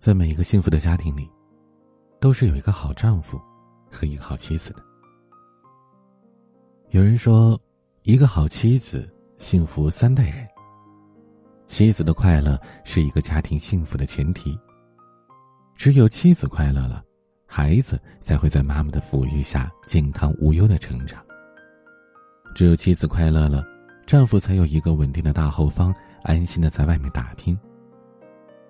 在每一个幸福的家庭里，都是有一个好丈夫和一个好妻子的。有人说，一个好妻子幸福三代人。妻子的快乐是一个家庭幸福的前提。只有妻子快乐了，孩子才会在妈妈的抚育下健康无忧的成长。只有妻子快乐了，丈夫才有一个稳定的大后方，安心的在外面打拼。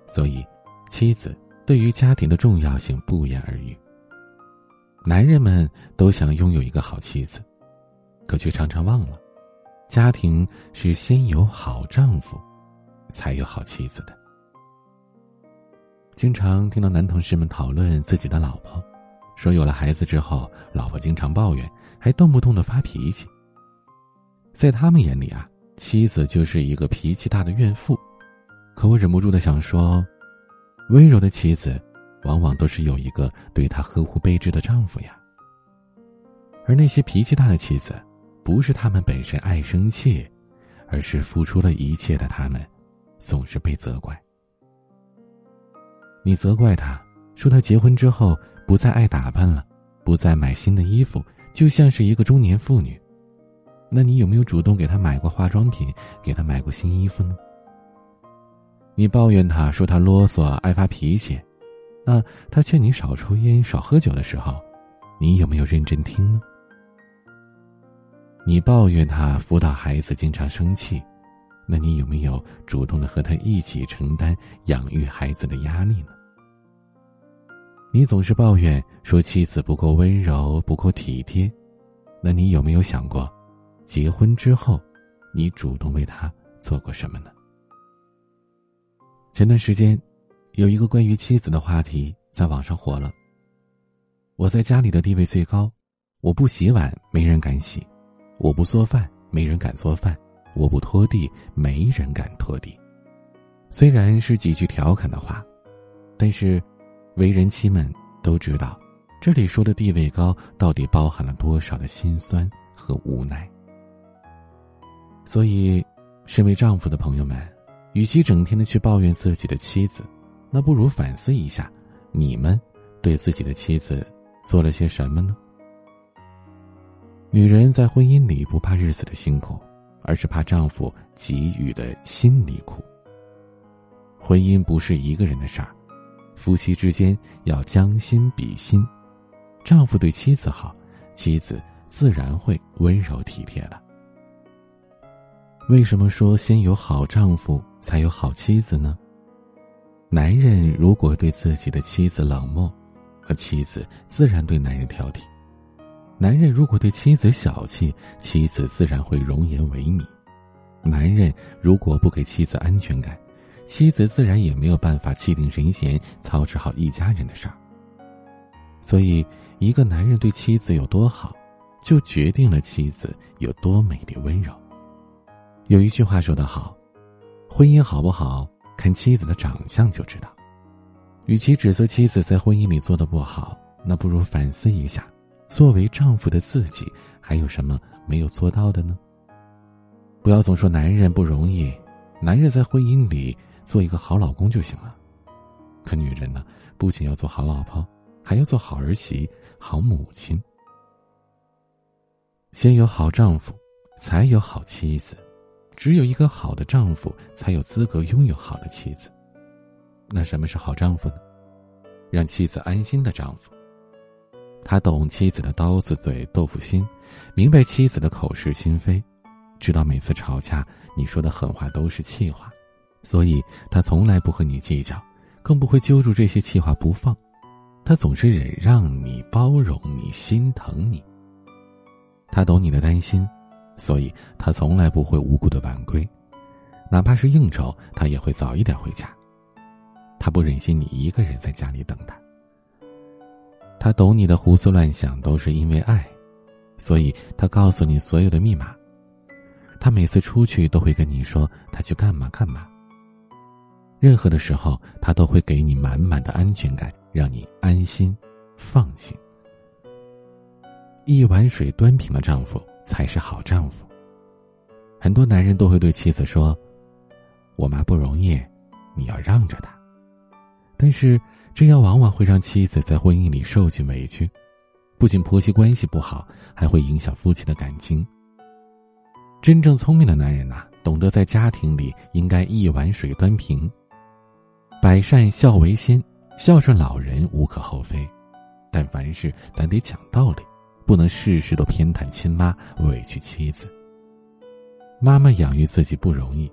所以，妻子对于家庭的重要性不言而喻。男人们都想拥有一个好妻子，可却常常忘了，家庭是先有好丈夫，才有好妻子的。经常听到男同事们讨论自己的老婆，说有了孩子之后，老婆经常抱怨，还动不动的发脾气。在他们眼里啊，妻子就是一个脾气大的怨妇。可我忍不住的想说，温柔的妻子，往往都是有一个对她呵护备至的丈夫呀。而那些脾气大的妻子，不是他们本身爱生气，而是付出了一切的他们，总是被责怪。你责怪他，说他结婚之后不再爱打扮了，不再买新的衣服，就像是一个中年妇女。那你有没有主动给他买过化妆品，给他买过新衣服呢？你抱怨他说他啰嗦，爱发脾气，那他劝你少抽烟、少喝酒的时候，你有没有认真听呢？你抱怨他辅导孩子经常生气。那你有没有主动的和他一起承担养育孩子的压力呢？你总是抱怨说妻子不够温柔、不够体贴，那你有没有想过，结婚之后，你主动为他做过什么呢？前段时间，有一个关于妻子的话题在网上火了。我在家里的地位最高，我不洗碗，没人敢洗；我不做饭，没人敢做饭。我不拖地，没人敢拖地。虽然是几句调侃的话，但是，为人妻们都知道，这里说的地位高，到底包含了多少的心酸和无奈。所以，身为丈夫的朋友们，与其整天的去抱怨自己的妻子，那不如反思一下，你们对自己的妻子做了些什么呢？女人在婚姻里不怕日子的辛苦。而是怕丈夫给予的心里苦。婚姻不是一个人的事儿，夫妻之间要将心比心，丈夫对妻子好，妻子自然会温柔体贴了。为什么说先有好丈夫才有好妻子呢？男人如果对自己的妻子冷漠，和妻子自然对男人挑剔。男人如果对妻子小气，妻子自然会容颜萎靡；男人如果不给妻子安全感，妻子自然也没有办法气定神闲操持好一家人的事儿。所以，一个男人对妻子有多好，就决定了妻子有多美丽温柔。有一句话说得好：“婚姻好不好，看妻子的长相就知道。”与其指责妻子在婚姻里做的不好，那不如反思一下。作为丈夫的自己，还有什么没有做到的呢？不要总说男人不容易，男人在婚姻里做一个好老公就行了。可女人呢，不仅要做好老婆，还要做好儿媳、好母亲。先有好丈夫，才有好妻子；只有一个好的丈夫，才有资格拥有好的妻子。那什么是好丈夫呢？让妻子安心的丈夫。他懂妻子的刀子嘴豆腐心，明白妻子的口是心非，知道每次吵架你说的狠话都是气话，所以他从来不和你计较，更不会揪住这些气话不放。他总是忍让你、包容你、心疼你。他懂你的担心，所以他从来不会无故的晚归，哪怕是应酬，他也会早一点回家。他不忍心你一个人在家里等他。他懂你的胡思乱想，都是因为爱，所以他告诉你所有的密码。他每次出去都会跟你说他去干嘛干嘛。任何的时候，他都会给你满满的安全感，让你安心、放心。一碗水端平的丈夫才是好丈夫。很多男人都会对妻子说：“我妈不容易，你要让着她。”但是这样往往会让妻子在婚姻里受尽委屈，不仅婆媳关系不好，还会影响夫妻的感情。真正聪明的男人呐，懂得在家庭里应该一碗水端平。百善孝为先，孝顺老人无可厚非，但凡事咱得讲道理，不能事事都偏袒亲妈，委屈妻子。妈妈养育自己不容易，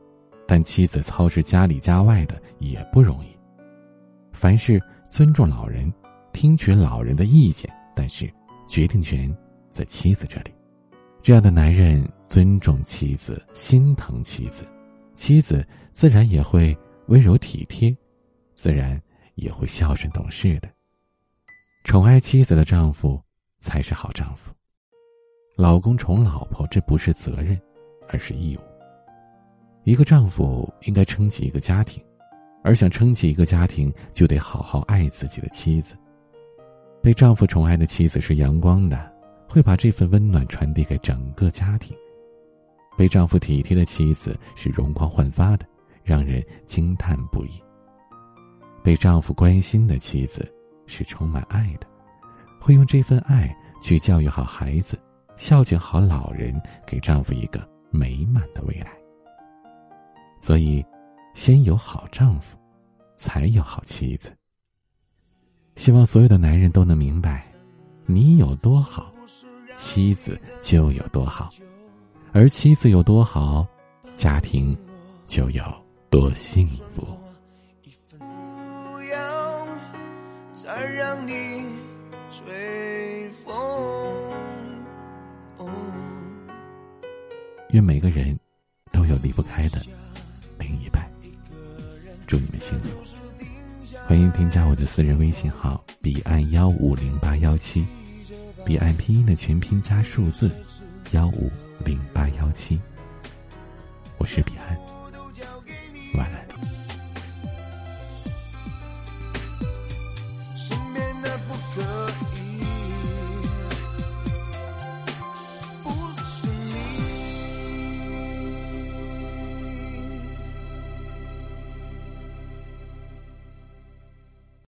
但妻子操持家里家外的也不容易。凡事尊重老人，听取老人的意见，但是决定权在妻子这里。这样的男人尊重妻子，心疼妻子，妻子自然也会温柔体贴。自然也会孝顺懂事的。宠爱妻子的丈夫才是好丈夫。老公宠老婆，这不是责任，而是义务。一个丈夫应该撑起一个家庭，而想撑起一个家庭，就得好好爱自己的妻子。被丈夫宠爱的妻子是阳光的，会把这份温暖传递给整个家庭；被丈夫体贴的妻子是容光焕发的，让人惊叹不已。被丈夫关心的妻子是充满爱的，会用这份爱去教育好孩子，孝敬好老人，给丈夫一个美满的未来。所以，先有好丈夫，才有好妻子。希望所有的男人都能明白，你有多好，妻子就有多好，而妻子有多好，家庭就有多幸福。再让你愿每个人都有离不开的另一半。祝你们幸福！欢迎添加我的私人微信号：彼岸幺五零八幺七，彼岸拼音的全拼加数字幺五零八幺七。我是彼岸，晚安。